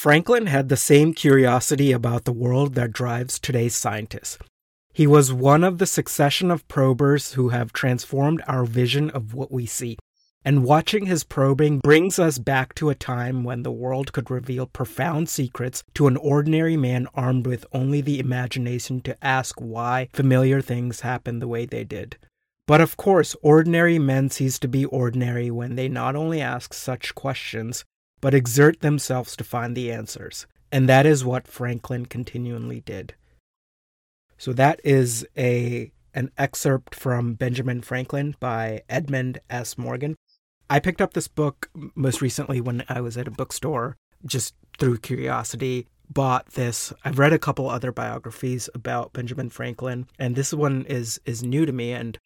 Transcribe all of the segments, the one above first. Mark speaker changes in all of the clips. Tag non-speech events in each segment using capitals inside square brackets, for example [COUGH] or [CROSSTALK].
Speaker 1: Franklin had the same curiosity about the world that drives today's scientists. He was one of the succession of probers who have transformed our vision of what we see. And watching his probing brings us back to a time when the world could reveal profound secrets to an ordinary man armed with only the imagination to ask why familiar things happen the way they did. But of course, ordinary men cease to be ordinary when they not only ask such questions, but exert themselves to find the answers. And that is what Franklin continually did. So that is a an excerpt from Benjamin Franklin by Edmund S. Morgan. I picked up this book most recently when I was at a bookstore, just through curiosity. Bought this. I've read a couple other biographies about Benjamin Franklin, and this one is is new to me, and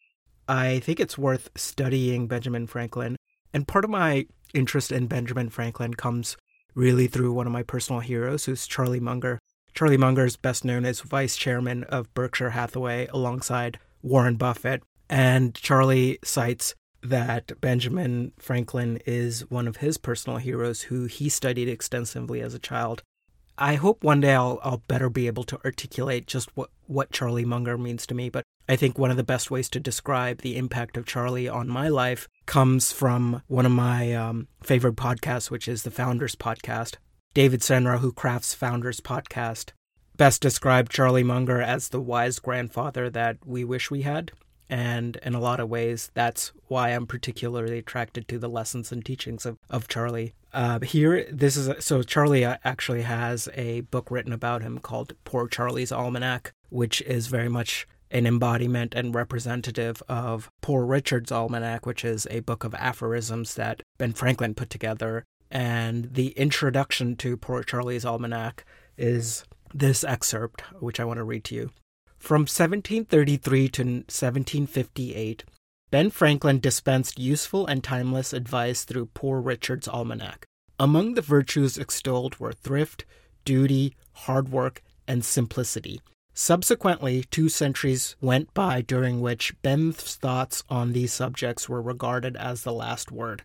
Speaker 1: I think it's worth studying Benjamin Franklin. And part of my interest in Benjamin Franklin comes really through one of my personal heroes, who's Charlie Munger. Charlie Munger is best known as vice chairman of Berkshire Hathaway alongside Warren Buffett. And Charlie cites that Benjamin Franklin is one of his personal heroes who he studied extensively as a child. I hope one day I'll, I'll better be able to articulate just what, what Charlie Munger means to me, but I think one of the best ways to describe the impact of Charlie on my life comes from one of my um, favorite podcasts, which is the Founders Podcast. David Senra, who crafts Founders Podcast, best described Charlie Munger as the wise grandfather that we wish we had. And in a lot of ways, that's why I'm particularly attracted to the lessons and teachings of, of Charlie. Uh, here, this is a, so Charlie uh, actually has a book written about him called Poor Charlie's Almanac, which is very much an embodiment and representative of Poor Richard's Almanac, which is a book of aphorisms that Ben Franklin put together. And the introduction to Poor Charlie's Almanac is this excerpt, which I want to read to you. From 1733 to 1758, Ben Franklin dispensed useful and timeless advice through Poor Richard's Almanac. Among the virtues extolled were thrift, duty, hard work, and simplicity. Subsequently, two centuries went by during which Ben's thoughts on these subjects were regarded as the last word.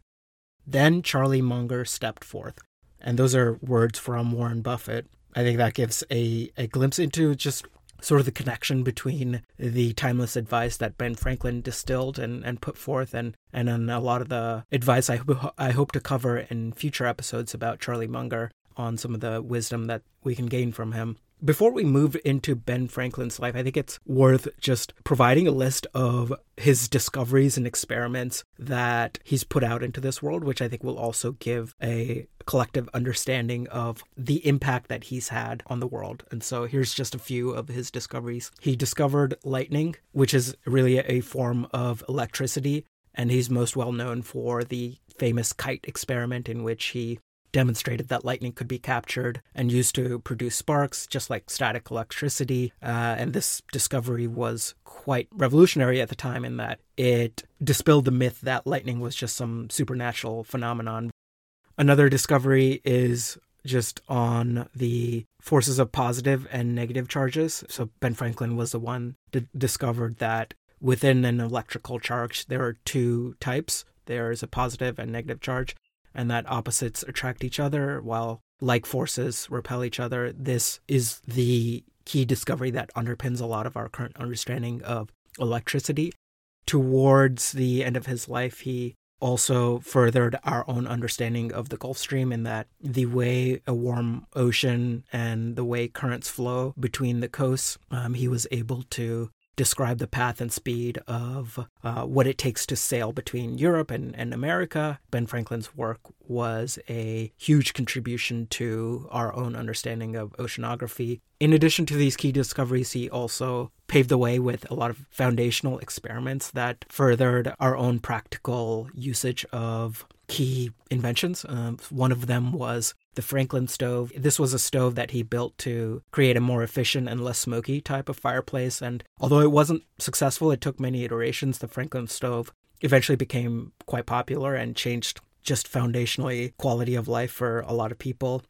Speaker 1: Then Charlie Munger stepped forth. And those are words from Warren Buffett. I think that gives a, a glimpse into just sort of the connection between the timeless advice that Ben Franklin distilled and, and put forth and, and then a lot of the advice I, I hope to cover in future episodes about Charlie Munger on some of the wisdom that we can gain from him. Before we move into Ben Franklin's life, I think it's worth just providing a list of his discoveries and experiments that he's put out into this world, which I think will also give a collective understanding of the impact that he's had on the world. And so here's just a few of his discoveries. He discovered lightning, which is really a form of electricity, and he's most well known for the famous kite experiment in which he demonstrated that lightning could be captured and used to produce sparks, just like static electricity. Uh, and this discovery was quite revolutionary at the time in that it dispelled the myth that lightning was just some supernatural phenomenon. Another discovery is just on the forces of positive and negative charges. So Ben Franklin was the one that discovered that within an electrical charge there are two types. There is a positive and negative charge and that opposites attract each other while like forces repel each other. This is the key discovery that underpins a lot of our current understanding of electricity. Towards the end of his life, he also furthered our own understanding of the Gulf Stream in that the way a warm ocean and the way currents flow between the coasts, um, he was able to describe the path and speed of uh, what it takes to sail between Europe and, and America. Ben Franklin's work was a huge contribution to our own understanding of oceanography. In addition to these key discoveries, he also paved the way with a lot of foundational experiments that furthered our own practical usage of key inventions. Um, one of them was the Franklin stove. This was a stove that he built to create a more efficient and less smoky type of fireplace. And although it wasn't successful, it took many iterations. The Franklin stove eventually became quite popular and changed just foundationally quality of life for a lot of people.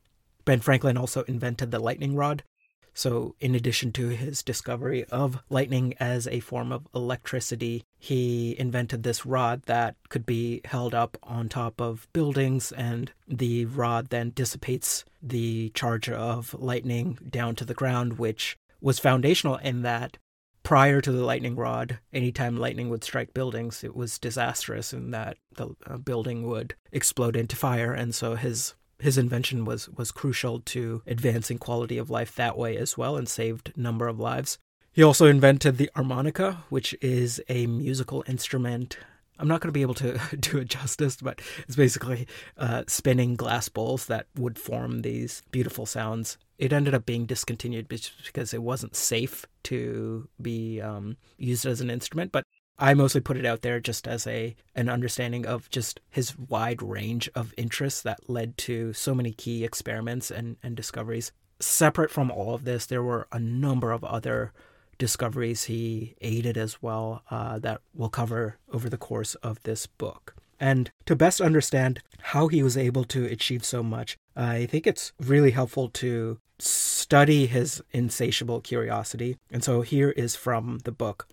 Speaker 1: Ben Franklin also invented the lightning rod. So, in addition to his discovery of lightning as a form of electricity, he invented this rod that could be held up on top of buildings, and the rod then dissipates the charge of lightning down to the ground, which was foundational in that prior to the lightning rod, anytime lightning would strike buildings, it was disastrous in that the uh, building would explode into fire. And so his his invention was was crucial to advancing quality of life that way as well and saved number of lives. He also invented the harmonica, which is a musical instrument. I'm not going to be able to [LAUGHS] do it justice, but it's basically uh, spinning glass bowls that would form these beautiful sounds. It ended up being discontinued because it wasn't safe to be um, used as an instrument, but I mostly put it out there just as a an understanding of just his wide range of interests that led to so many key experiments and, and discoveries. Separate from all of this, there were a number of other discoveries he aided as well uh, that we'll cover over the course of this book. And to best understand how he was able to achieve so much, I think it's really helpful to study his insatiable curiosity. And so here is from the book.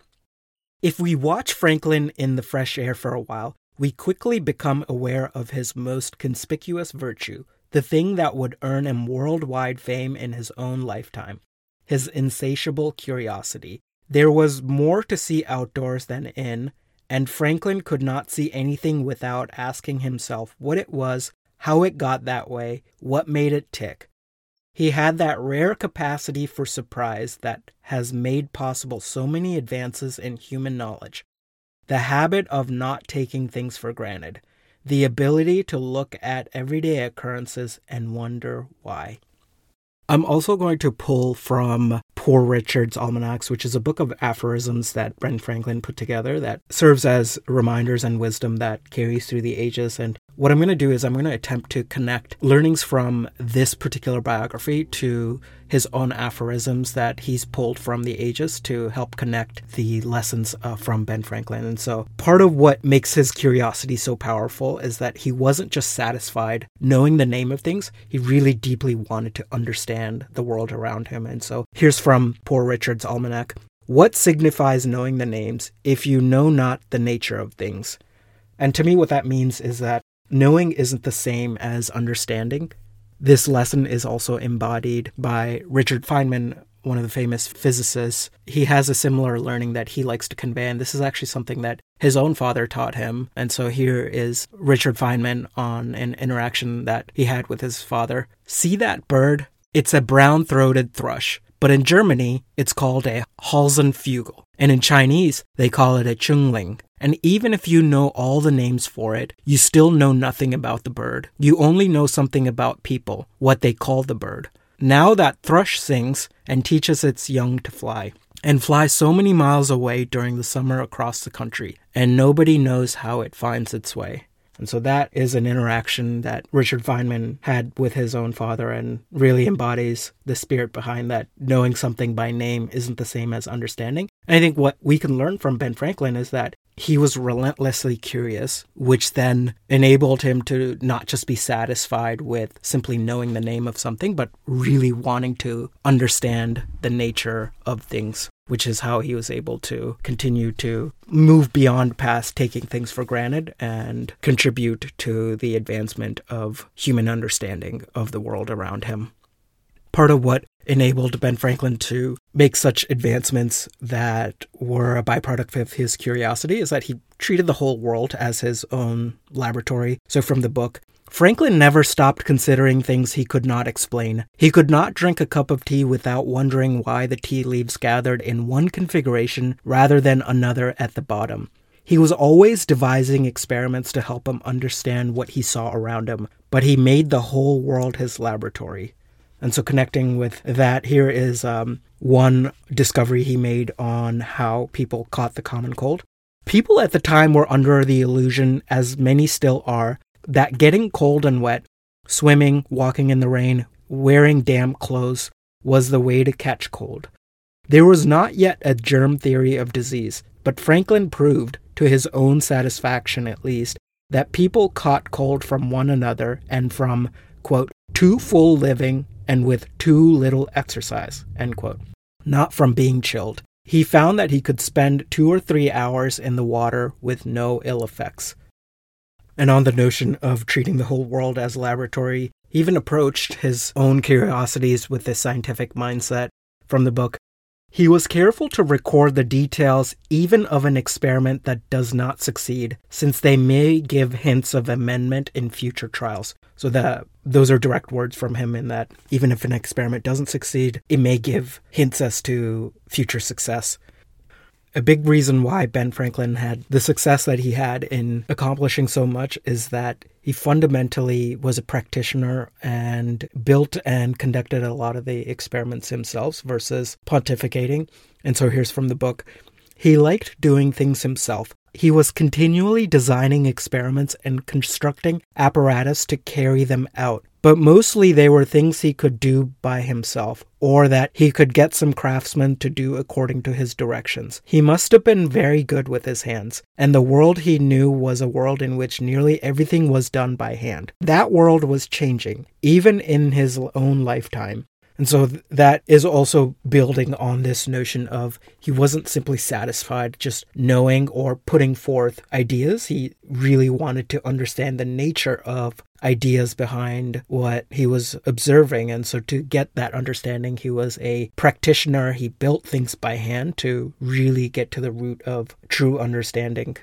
Speaker 1: If we watch Franklin in the fresh air for a while, we quickly become aware of his most conspicuous virtue, the thing that would earn him worldwide fame in his own lifetime his insatiable curiosity. There was more to see outdoors than in, and Franklin could not see anything without asking himself what it was, how it got that way, what made it tick. He had that rare capacity for surprise that has made possible so many advances in human knowledge. The habit of not taking things for granted. The ability to look at everyday occurrences and wonder why. I'm also going to pull from Poor Richard's Almanacs, which is a book of aphorisms that Ben Franklin put together that serves as reminders and wisdom that carries through the ages. And what I'm going to do is I'm going to attempt to connect learnings from this particular biography to his own aphorisms that he's pulled from the ages to help connect the lessons uh, from Ben Franklin. And so part of what makes his curiosity so powerful is that he wasn't just satisfied knowing the name of things, he really deeply wanted to understand the world around him. And so here's from Poor Richard's Almanac. What signifies knowing the names if you know not the nature of things? And to me, what that means is that knowing isn't the same as understanding. This lesson is also embodied by Richard Feynman, one of the famous physicists. He has a similar learning that he likes to convey, and this is actually something that his own father taught him. And so here is Richard Feynman on an interaction that he had with his father. See that bird? It's a brown throated thrush, but in Germany, it's called a Halsenfugel, And in Chinese, they call it a chungling. And even if you know all the names for it, you still know nothing about the bird. You only know something about people, what they call the bird. Now that thrush sings and teaches its young to fly, and flies so many miles away during the summer across the country, and nobody knows how it finds its way. And so that is an interaction that Richard Feynman had with his own father and really embodies the spirit behind that knowing something by name isn't the same as understanding. And I think what we can learn from Ben Franklin is that he was relentlessly curious, which then enabled him to not just be satisfied with simply knowing the name of something, but really wanting to understand the nature of things which is how he was able to continue to move beyond past taking things for granted and contribute to the advancement of human understanding of the world around him. Part of what enabled Ben Franklin to make such advancements that were a byproduct of his curiosity is that he treated the whole world as his own laboratory. So, from the book, Franklin never stopped considering things he could not explain. He could not drink a cup of tea without wondering why the tea leaves gathered in one configuration rather than another at the bottom. He was always devising experiments to help him understand what he saw around him, but he made the whole world his laboratory. And so, connecting with that, here is um, one discovery he made on how people caught the common cold. People at the time were under the illusion, as many still are, that getting cold and wet, swimming, walking in the rain, wearing damp clothes was the way to catch cold. There was not yet a germ theory of disease, but Franklin proved, to his own satisfaction at least, that people caught cold from one another and from, quote, too full living and with too little exercise, end quote, not from being chilled. he found that he could spend two or three hours in the water with no ill effects. And on the notion of treating the whole world as a laboratory, he even approached his own curiosities with this scientific mindset from the book. He was careful to record the details even of an experiment that does not succeed, since they may give hints of amendment in future trials. So that those are direct words from him in that even if an experiment doesn't succeed, it may give hints as to future success. A big reason why Ben Franklin had the success that he had in accomplishing so much is that he fundamentally was a practitioner and built and conducted a lot of the experiments himself versus pontificating. And so here's from the book. He liked doing things himself. He was continually designing experiments and constructing apparatus to carry them out. But mostly they were things he could do by himself, or that he could get some craftsmen to do according to his directions. He must have been very good with his hands, and the world he knew was a world in which nearly everything was done by hand. That world was changing, even in his own lifetime. And so that is also building on this notion of he wasn't simply satisfied just knowing or putting forth ideas. He really wanted to understand the nature of ideas behind what he was observing. And so to get that understanding, he was a practitioner. He built things by hand to really get to the root of true understanding.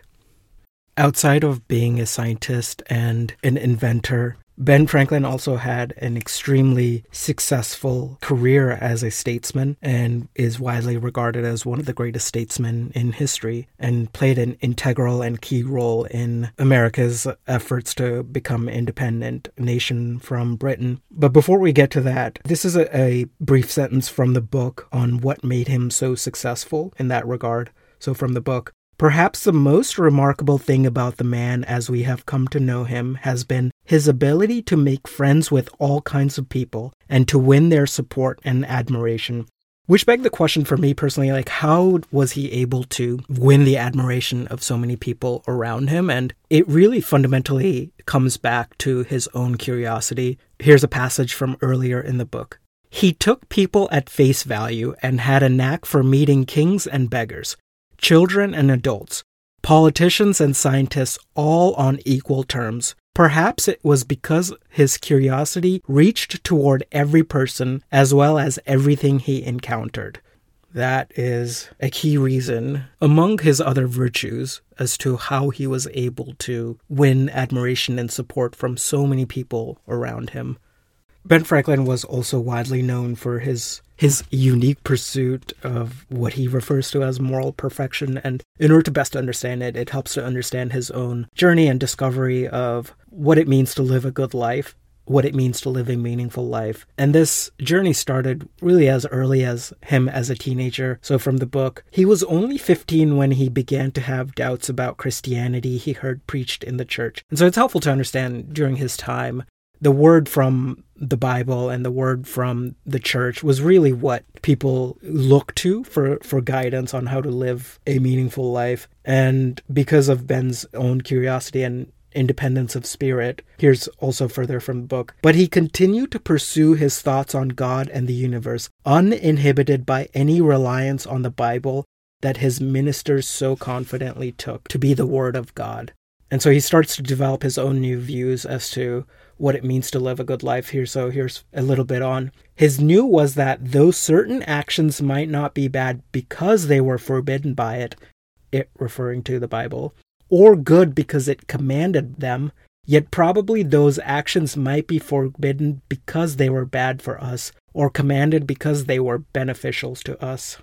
Speaker 1: Outside of being a scientist and an inventor, Ben Franklin also had an extremely successful career as a statesman and is widely regarded as one of the greatest statesmen in history and played an integral and key role in America's efforts to become independent nation from Britain. But before we get to that, this is a, a brief sentence from the book on what made him so successful in that regard. So from the book, Perhaps the most remarkable thing about the man as we have come to know him has been his ability to make friends with all kinds of people and to win their support and admiration. Which begged the question for me personally, like, how was he able to win the admiration of so many people around him? And it really fundamentally comes back to his own curiosity. Here's a passage from earlier in the book. He took people at face value and had a knack for meeting kings and beggars children and adults, politicians and scientists, all on equal terms. Perhaps it was because his curiosity reached toward every person as well as everything he encountered. That is a key reason, among his other virtues, as to how he was able to win admiration and support from so many people around him. Ben Franklin was also widely known for his his unique pursuit of what he refers to as moral perfection. And in order to best understand it, it helps to understand his own journey and discovery of what it means to live a good life, what it means to live a meaningful life. And this journey started really as early as him as a teenager. So, from the book, he was only 15 when he began to have doubts about Christianity he heard preached in the church. And so, it's helpful to understand during his time the word from the Bible and the word from the church was really what people look to for, for guidance on how to live a meaningful life. And because of Ben's own curiosity and independence of spirit, here's also further from the book. But he continued to pursue his thoughts on God and the universe, uninhibited by any reliance on the Bible that his ministers so confidently took to be the Word of God. And so he starts to develop his own new views as to what it means to live a good life here. So here's a little bit on. His new was that though certain actions might not be bad because they were forbidden by it, it referring to the Bible, or good because it commanded them, yet probably those actions might be forbidden because they were bad for us, or commanded because they were beneficial to us.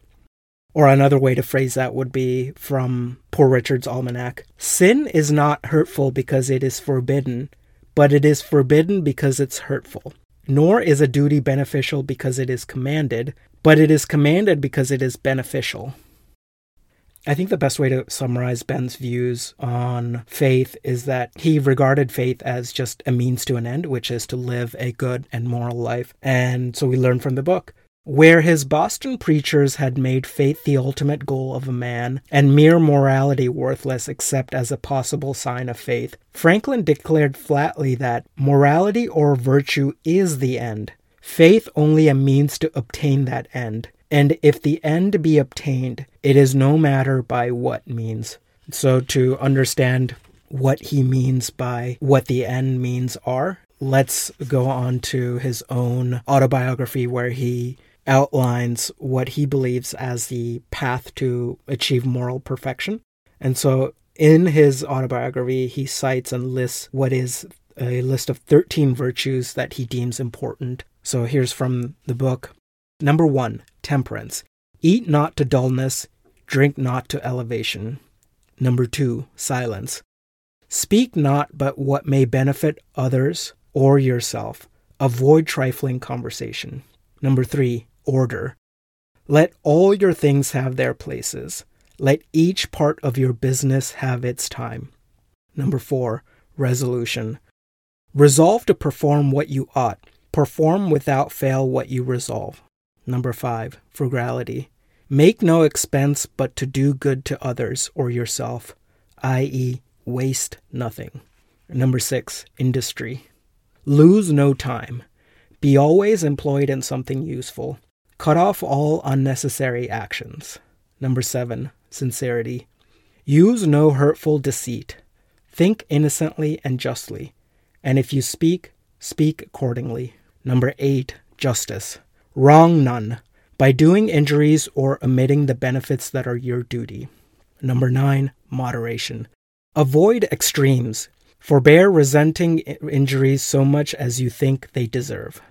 Speaker 1: Or another way to phrase that would be from Poor Richard's Almanac Sin is not hurtful because it is forbidden, but it is forbidden because it's hurtful. Nor is a duty beneficial because it is commanded, but it is commanded because it is beneficial. I think the best way to summarize Ben's views on faith is that he regarded faith as just a means to an end, which is to live a good and moral life. And so we learn from the book where his Boston preachers had made faith the ultimate goal of a man, and mere morality worthless except as a possible sign of faith, Franklin declared flatly that morality or virtue is the end, faith only a means to obtain that end. And if the end be obtained, it is no matter by what means. So, to understand what he means by what the end means are, let's go on to his own autobiography where he outlines what he believes as the path to achieve moral perfection. And so in his autobiography, he cites and lists what is a list of 13 virtues that he deems important. So here's from the book Number one, temperance. Eat not to dullness, drink not to elevation. Number two, silence. Speak not but what may benefit others or yourself. Avoid trifling conversation. Number three, order. Let all your things have their places. Let each part of your business have its time. Number four, resolution. Resolve to perform what you ought. Perform without fail what you resolve. Number five, frugality. Make no expense but to do good to others or yourself, i.e., waste nothing. Number six, industry. Lose no time. Be always employed in something useful. Cut off all unnecessary actions. Number seven, sincerity. Use no hurtful deceit. Think innocently and justly. And if you speak, speak accordingly. Number eight, justice. Wrong none by doing injuries or omitting the benefits that are your duty. Number nine, moderation. Avoid extremes. Forbear resenting injuries so much as you think they deserve.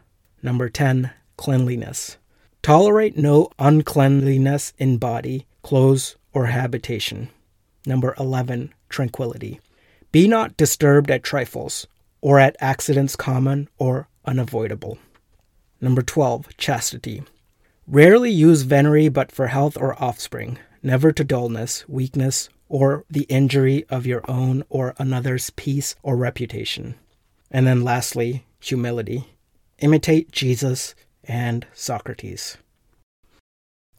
Speaker 1: Number 10, cleanliness. Tolerate no uncleanliness in body, clothes, or habitation. Number 11, tranquility. Be not disturbed at trifles, or at accidents common or unavoidable. Number 12, chastity. Rarely use venery but for health or offspring, never to dullness, weakness, or the injury of your own or another's peace or reputation. And then lastly, humility. Imitate Jesus and Socrates.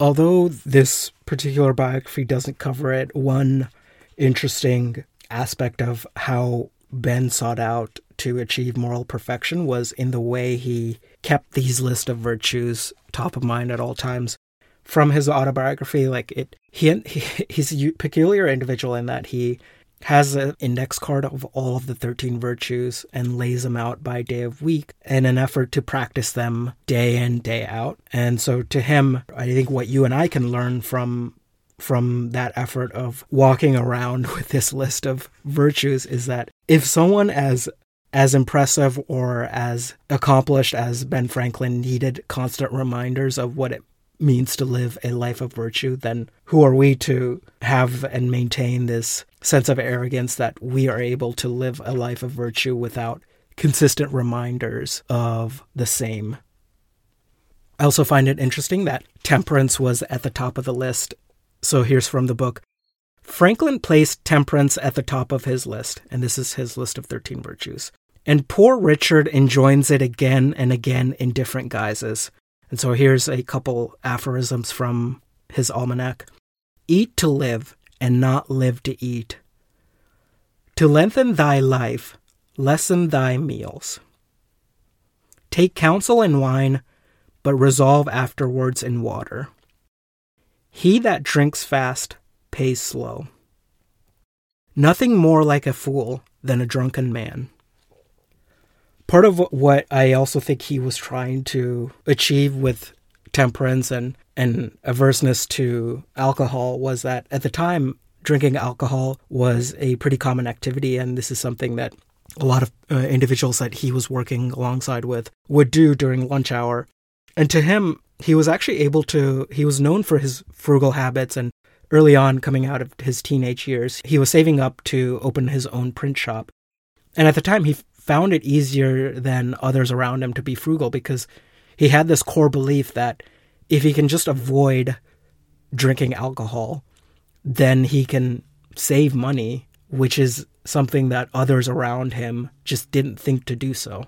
Speaker 1: Although this particular biography doesn't cover it, one interesting aspect of how Ben sought out to achieve moral perfection was in the way he kept these list of virtues top of mind at all times. From his autobiography, like it, he, he [LAUGHS] he's a peculiar individual in that he has an index card of all of the 13 virtues and lays them out by day of week in an effort to practice them day in day out. And so to him i think what you and i can learn from from that effort of walking around [LAUGHS] with this list of virtues is that if someone as as impressive or as accomplished as Ben Franklin needed constant reminders of what it means to live a life of virtue, then who are we to have and maintain this sense of arrogance that we are able to live a life of virtue without consistent reminders of the same? I also find it interesting that temperance was at the top of the list so here's from the book. Franklin placed temperance at the top of his list, and this is his list of 13 virtues. And poor Richard enjoins it again and again in different guises. And so here's a couple aphorisms from his almanac Eat to live, and not live to eat. To lengthen thy life, lessen thy meals. Take counsel in wine, but resolve afterwards in water. He that drinks fast pays slow. Nothing more like a fool than a drunken man. Part of what I also think he was trying to achieve with temperance and, and averseness to alcohol was that at the time, drinking alcohol was a pretty common activity, and this is something that a lot of uh, individuals that he was working alongside with would do during lunch hour. And to him, he was actually able to, he was known for his frugal habits and early on coming out of his teenage years, he was saving up to open his own print shop. And at the time, he found it easier than others around him to be frugal because he had this core belief that if he can just avoid drinking alcohol, then he can save money, which is something that others around him just didn't think to do so.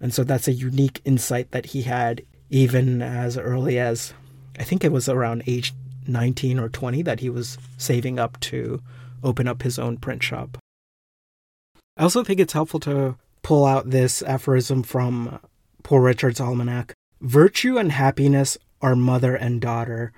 Speaker 1: And so that's a unique insight that he had even as early as I think it was around age 19 or 20 that he was saving up to open up his own print shop. I also think it's helpful to pull out this aphorism from Poor Richard's Almanac Virtue and happiness are mother and daughter.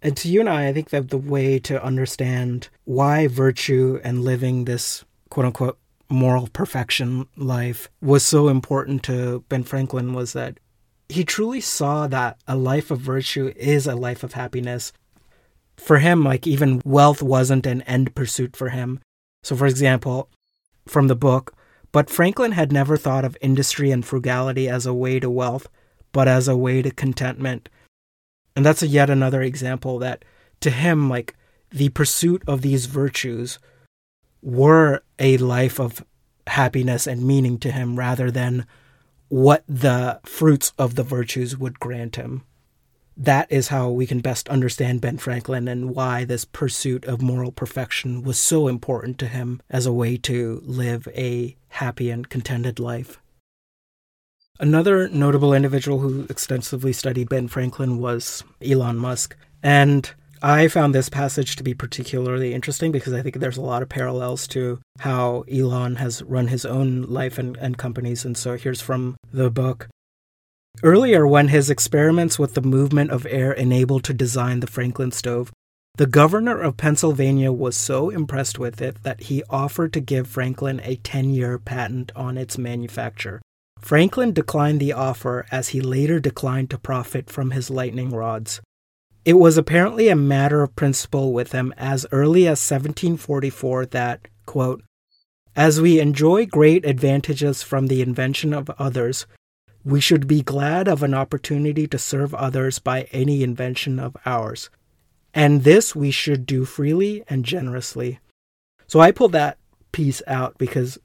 Speaker 1: And to you and I, I think that the way to understand why virtue and living this quote unquote moral perfection life was so important to Ben Franklin was that he truly saw that a life of virtue is a life of happiness. For him, like even wealth wasn't an end pursuit for him. So, for example, from the book, but Franklin had never thought of industry and frugality as a way to wealth, but as a way to contentment. And that's yet another example that to him, like the pursuit of these virtues were a life of happiness and meaning to him rather than what the fruits of the virtues would grant him. That is how we can best understand Ben Franklin and why this pursuit of moral perfection was so important to him as a way to live a happy and contented life. Another notable individual who extensively studied Ben Franklin was Elon Musk. And I found this passage to be particularly interesting because I think there's a lot of parallels to how Elon has run his own life and, and companies. And so here's from the book. Earlier, when his experiments with the movement of air enabled to design the Franklin stove, the governor of Pennsylvania was so impressed with it that he offered to give Franklin a 10 year patent on its manufacture. Franklin declined the offer as he later declined to profit from his lightning rods. It was apparently a matter of principle with him as early as 1744 that, quote, as we enjoy great advantages from the invention of others, we should be glad of an opportunity to serve others by any invention of ours. And this we should do freely and generously. So I pulled that piece out because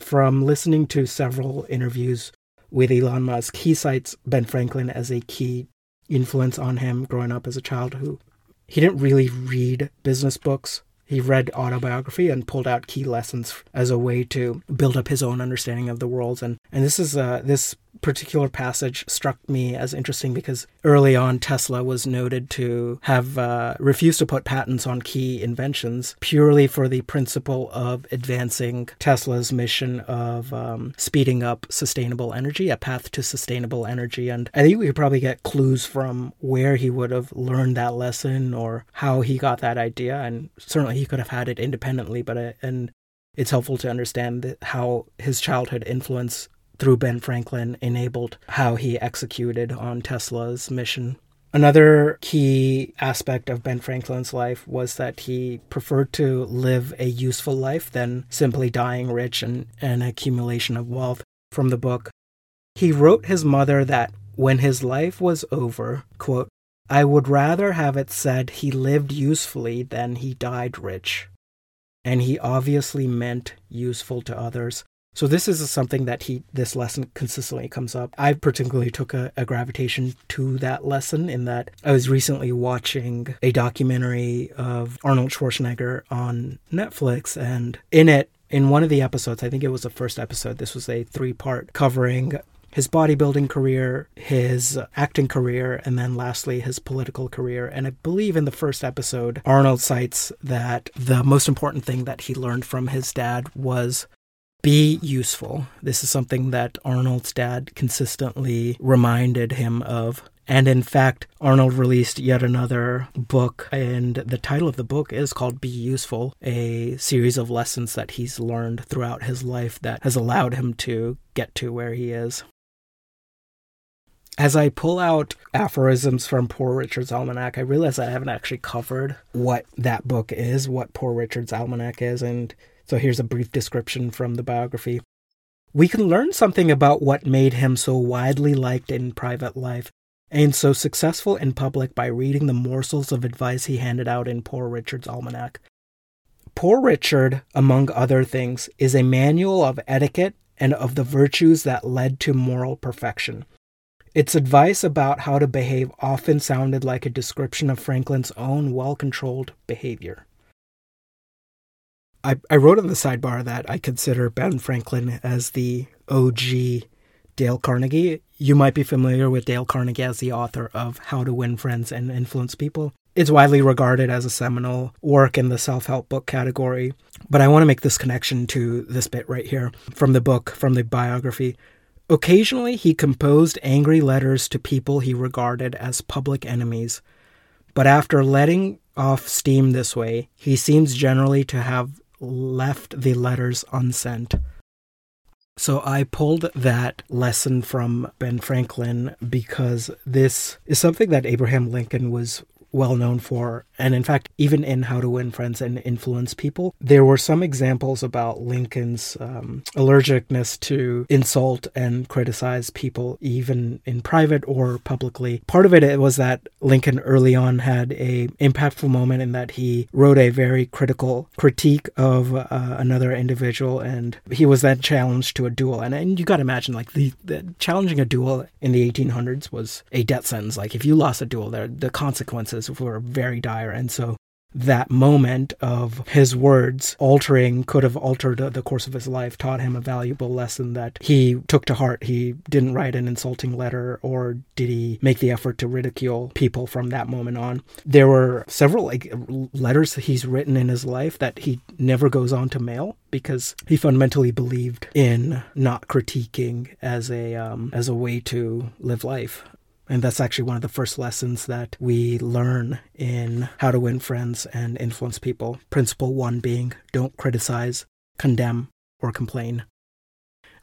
Speaker 1: from listening to several interviews with Elon Musk, he cites Ben Franklin as a key influence on him growing up as a child who he didn't really read business books. He read autobiography and pulled out key lessons as a way to build up his own understanding of the world. And and this is uh, this particular passage struck me as interesting because early on Tesla was noted to have uh, refused to put patents on key inventions purely for the principle of advancing Tesla's mission of um, speeding up sustainable energy, a path to sustainable energy. And I think we could probably get clues from where he would have learned that lesson or how he got that idea. And certainly he could have had it independently, but uh, and it's helpful to understand how his childhood influence through Ben Franklin enabled how he executed on Tesla's mission. Another key aspect of Ben Franklin's life was that he preferred to live a useful life than simply dying rich and an accumulation of wealth. From the book, he wrote his mother that when his life was over, quote, I would rather have it said he lived usefully than he died rich. And he obviously meant useful to others. So this is something that he this lesson consistently comes up. I particularly took a, a, gravitation to that lesson in that I was recently watching a documentary of Arnold Schwarzenegger on Netflix, and in it, in one of the episodes, I think it was the first episode. This was a three part covering his bodybuilding career, his acting career, and then lastly his political career. And I believe in the first episode, Arnold cites that the most important thing that he learned from his dad was be useful. This is something that Arnold's dad consistently reminded him of. And in fact, Arnold released yet another book, and the title of the book is called Be Useful, a series of lessons that he's learned throughout his life that has allowed him to get to where he is. As I pull out aphorisms from Poor Richard's Almanac, I realize I haven't actually covered what that book is, what Poor Richard's Almanac is, and so here's a brief description from the biography. We can learn something about what made him so widely liked in private life and so successful in public by reading the morsels of advice he handed out in Poor Richard's Almanac. Poor Richard, among other things, is a manual of etiquette and of the virtues that led to moral perfection. Its advice about how to behave often sounded like a description of Franklin's own well controlled behavior. I, I wrote on the sidebar that I consider Ben Franklin as the OG Dale Carnegie. You might be familiar with Dale Carnegie as the author of How to Win Friends and Influence People. It's widely regarded as a seminal work in the self help book category, but I want to make this connection to this bit right here from the book, from the biography. Occasionally, he composed angry letters to people he regarded as public enemies. But after letting off steam this way, he seems generally to have left the letters unsent. So I pulled that lesson from Ben Franklin because this is something that Abraham Lincoln was well known for. And in fact, even in How to Win Friends and Influence People, there were some examples about Lincoln's um, allergicness to insult and criticize people, even in private or publicly. Part of it was that Lincoln early on had a impactful moment in that he wrote a very critical critique of uh, another individual, and he was then challenged to a duel. And, and you got to imagine, like the, the challenging a duel in the 1800s was a death sentence. Like if you lost a duel, there the consequences were very dire. And so that moment of his words altering could have altered the course of his life, taught him a valuable lesson that he took to heart. He didn't write an insulting letter or did he make the effort to ridicule people from that moment on. There were several like letters he's written in his life that he never goes on to mail because he fundamentally believed in not critiquing as a um, as a way to live life. And that's actually one of the first lessons that we learn in how to win friends and influence people. Principle one being don't criticize, condemn, or complain.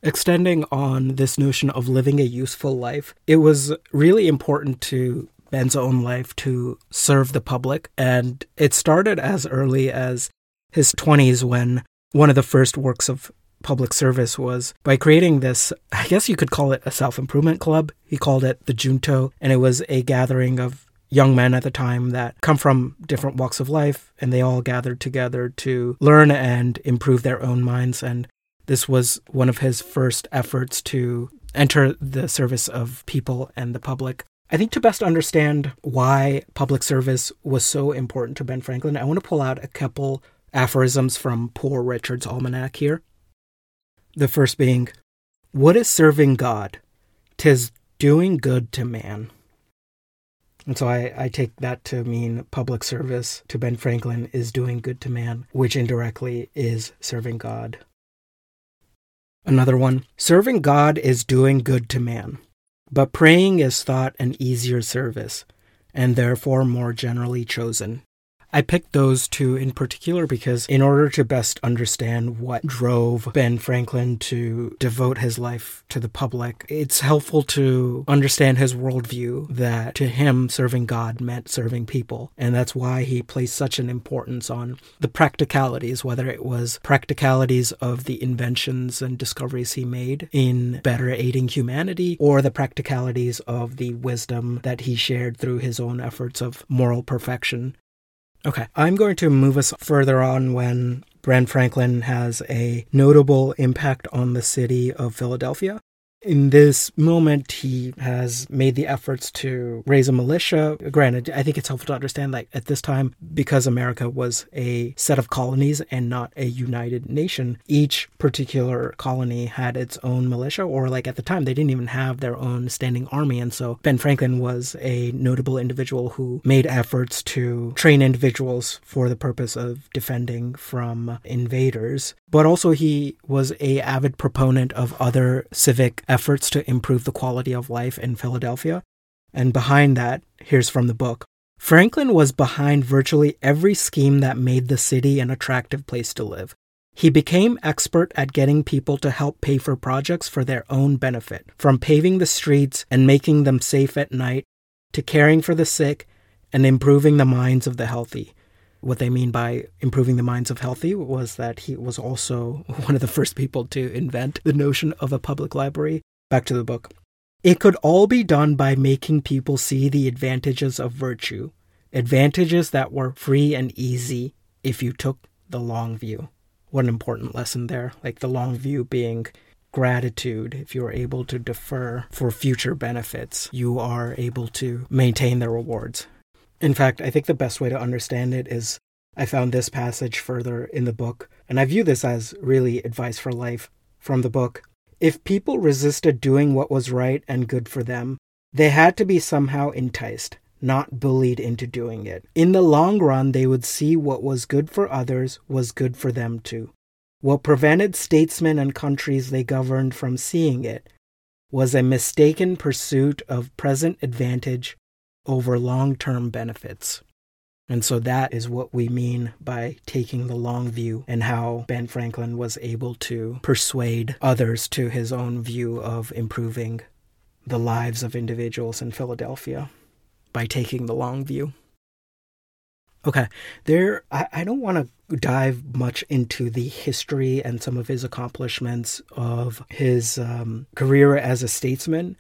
Speaker 1: Extending on this notion of living a useful life, it was really important to Ben's own life to serve the public. And it started as early as his 20s when one of the first works of public service was by creating this, I guess you could call it a self improvement club. He called it the Junto, and it was a gathering of young men at the time that come from different walks of life, and they all gathered together to learn and improve their own minds. And this was one of his first efforts to enter the service of people and the public. I think to best understand why public service was so important to Ben Franklin, I want to pull out a couple aphorisms from Poor Richard's Almanac here. The first being, What is serving God? Tis doing good to man. And so I, I take that to mean public service to Ben Franklin is doing good to man, which indirectly is serving God. Another one serving God is doing good to man, but praying is thought an easier service, and therefore more generally chosen. I picked those two in particular because, in order to best understand what drove Ben Franklin to devote his life to the public, it's helpful to understand his worldview that to him, serving God meant serving people. And that's why he placed such an importance on the practicalities, whether it was practicalities of the inventions and discoveries he made in better aiding humanity, or the practicalities of the wisdom that he shared through his own efforts of moral perfection. Okay, I'm going to move us further on when Ben Franklin has a notable impact on the city of Philadelphia in this moment, he has made the efforts to raise a militia. Granted, I think it's helpful to understand that at this time, because America was a set of colonies and not a united nation, each particular colony had its own militia, or like at the time, they didn't even have their own standing army. And so Ben Franklin was a notable individual who made efforts to train individuals for the purpose of defending from invaders. But also, he was a avid proponent of other civic efforts to improve the quality of life in Philadelphia. And behind that, here's from the book Franklin was behind virtually every scheme that made the city an attractive place to live. He became expert at getting people to help pay for projects for their own benefit, from paving the streets and making them safe at night to caring for the sick and improving the minds of the healthy. What they mean by improving the minds of healthy was that he was also [LAUGHS] one of the first people to invent the notion of a public library. Back to the book. It could all be done by making people see the advantages of virtue, advantages that were free and easy if you took the long view. What an important lesson there. Like the long view being gratitude. If you're able to defer for future benefits, you are able to maintain the rewards. In fact, I think the best way to understand it is I found this passage further in the book, and I view this as really advice for life from the book. If people resisted doing what was right and good for them, they had to be somehow enticed, not bullied into doing it. In the long run, they would see what was good for others was good for them too. What prevented statesmen and countries they governed from seeing it was a mistaken pursuit of present advantage over long term benefits. And so that is what we mean by taking the long view and how Ben Franklin was able to persuade others to his own view of improving the lives of individuals in Philadelphia by taking the long view. Okay, there, I, I don't want to dive much into the history and some of his accomplishments of his um, career as a statesman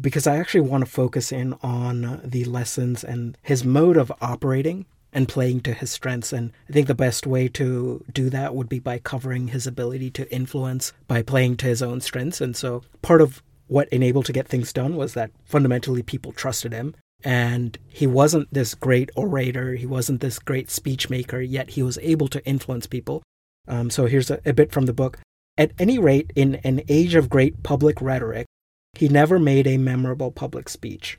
Speaker 1: because I actually want to focus in on the lessons and his mode of operating and playing to his strengths. And I think the best way to do that would be by covering his ability to influence by playing to his own strengths. And so part of what enabled to get things done was that fundamentally people trusted him. And he wasn't this great orator, he wasn't this great speech maker, yet he was able to influence people. Um, so here's a, a bit from the book. At any rate, in an age of great public rhetoric, he never made a memorable public speech.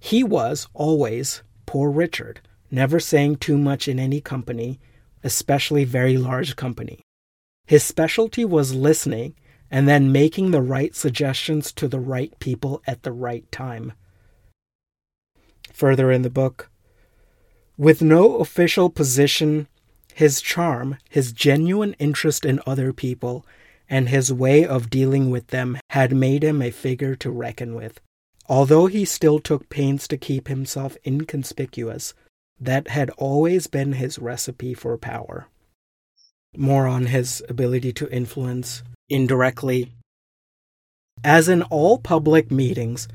Speaker 1: He was always poor Richard, never saying too much in any company, especially very large company. His specialty was listening and then making the right suggestions to the right people at the right time. Further in the book, with no official position, his charm, his genuine interest in other people, and his way of dealing with them had made him a figure to reckon with. Although he still took pains to keep himself inconspicuous, that had always been his recipe for power. More on his ability to influence indirectly. As in all public meetings,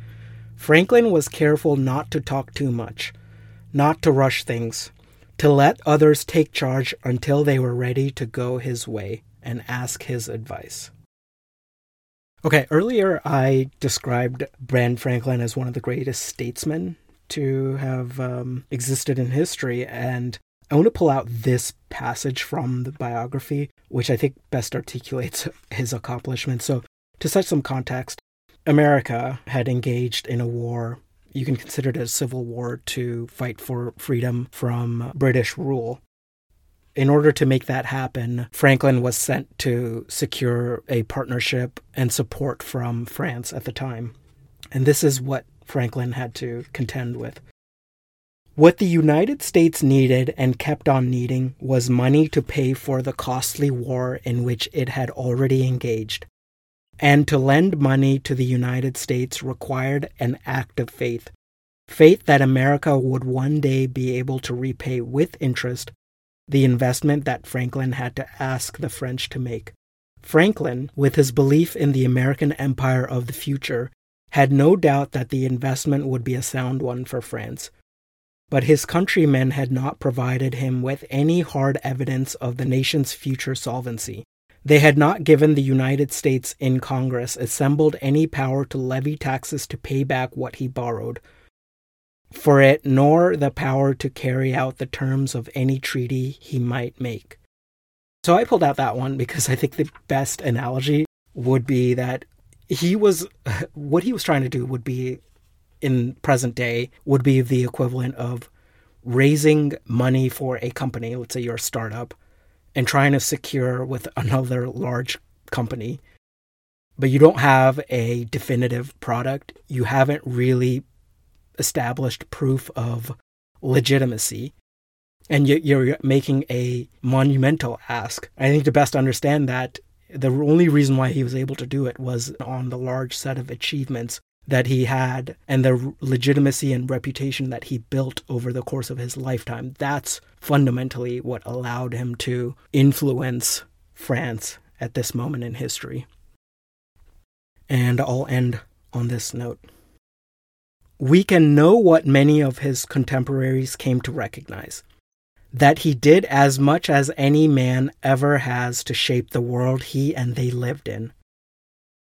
Speaker 1: Franklin was careful not to talk too much, not to rush things, to let others take charge until they were ready to go his way and ask his advice. Okay, earlier I described Ben Franklin as one of the greatest statesmen to have um, existed in history, and I want to pull out this passage from the biography, which I think best articulates [LAUGHS] his accomplishments. So, to set some context, America had engaged in a war. You can consider it a civil war to fight for freedom from British rule in order to make that happen, Franklin was sent to secure a partnership and support from France at the time. And this is what Franklin had to contend with. What the United States needed and kept on needing was money to pay for the costly war in which it had already engaged. And to lend money to the United States required an act of faith faith that America would one day be able to repay with interest the investment that Franklin had to ask the French to make. Franklin, with his belief in the American empire of the future, had no doubt that the investment would be a sound one for France. But his countrymen had not provided him with any hard evidence of the nation's future solvency. They had not given the United States in Congress assembled any power to levy taxes to pay back what he borrowed, for it, nor the power to carry out the terms of any treaty he might make. So I pulled out that one because I think the best analogy would be that he was, [LAUGHS] what he was trying to do would be, in present day, would be the equivalent of raising money for a company, let's say you're a startup, and trying to secure with another large company, but you don't have a definitive product. You haven't really established proof of legitimacy and you're making a monumental ask. I think to best understand that, the only reason why he was able to do it was on the large set of achievements that he had and the legitimacy and reputation that he built over the course of his lifetime. That's fundamentally what allowed him to influence France at this moment in history. And I'll end on this note we can know what many of his contemporaries came to recognize that he did as much as any man ever has to shape the world he and they lived in.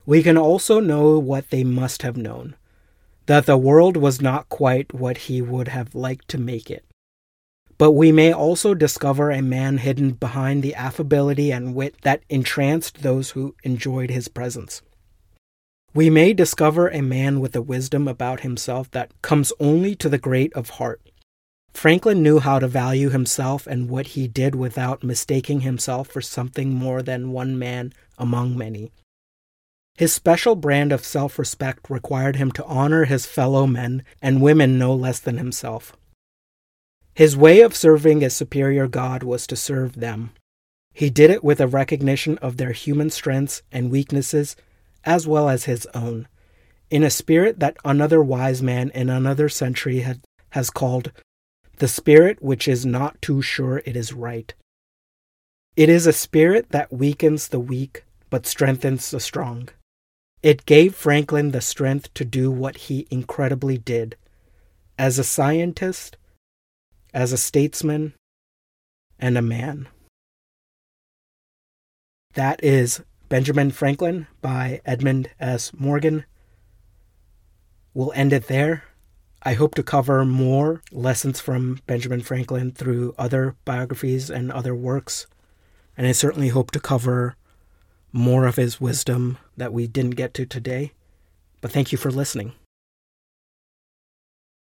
Speaker 1: We can also know what they must have known that the world was not quite what he would have liked to make it. But we may also discover a man hidden behind the affability and wit that entranced those who enjoyed his presence. We may discover a man with a wisdom about himself that comes only to the great of heart. Franklin knew how to value himself and what he did without mistaking himself for something more than one man among many. His special brand of self respect required him to honor his fellow men and women no less than himself. His way of serving a superior God was to serve them. He did it with a recognition of their human strengths and weaknesses as well as his own, in a spirit that another wise man in another century had, has called the spirit which is not too sure it is right. It is a spirit that weakens the weak but strengthens the strong. It gave Franklin the strength to do what he incredibly did as a scientist, as a statesman, and a man. That is Benjamin Franklin by Edmund S. Morgan. We'll end it there. I hope to cover more lessons from Benjamin Franklin through other biographies and other works. And I certainly hope to cover more of his wisdom that we didn't get to today. But thank you for listening.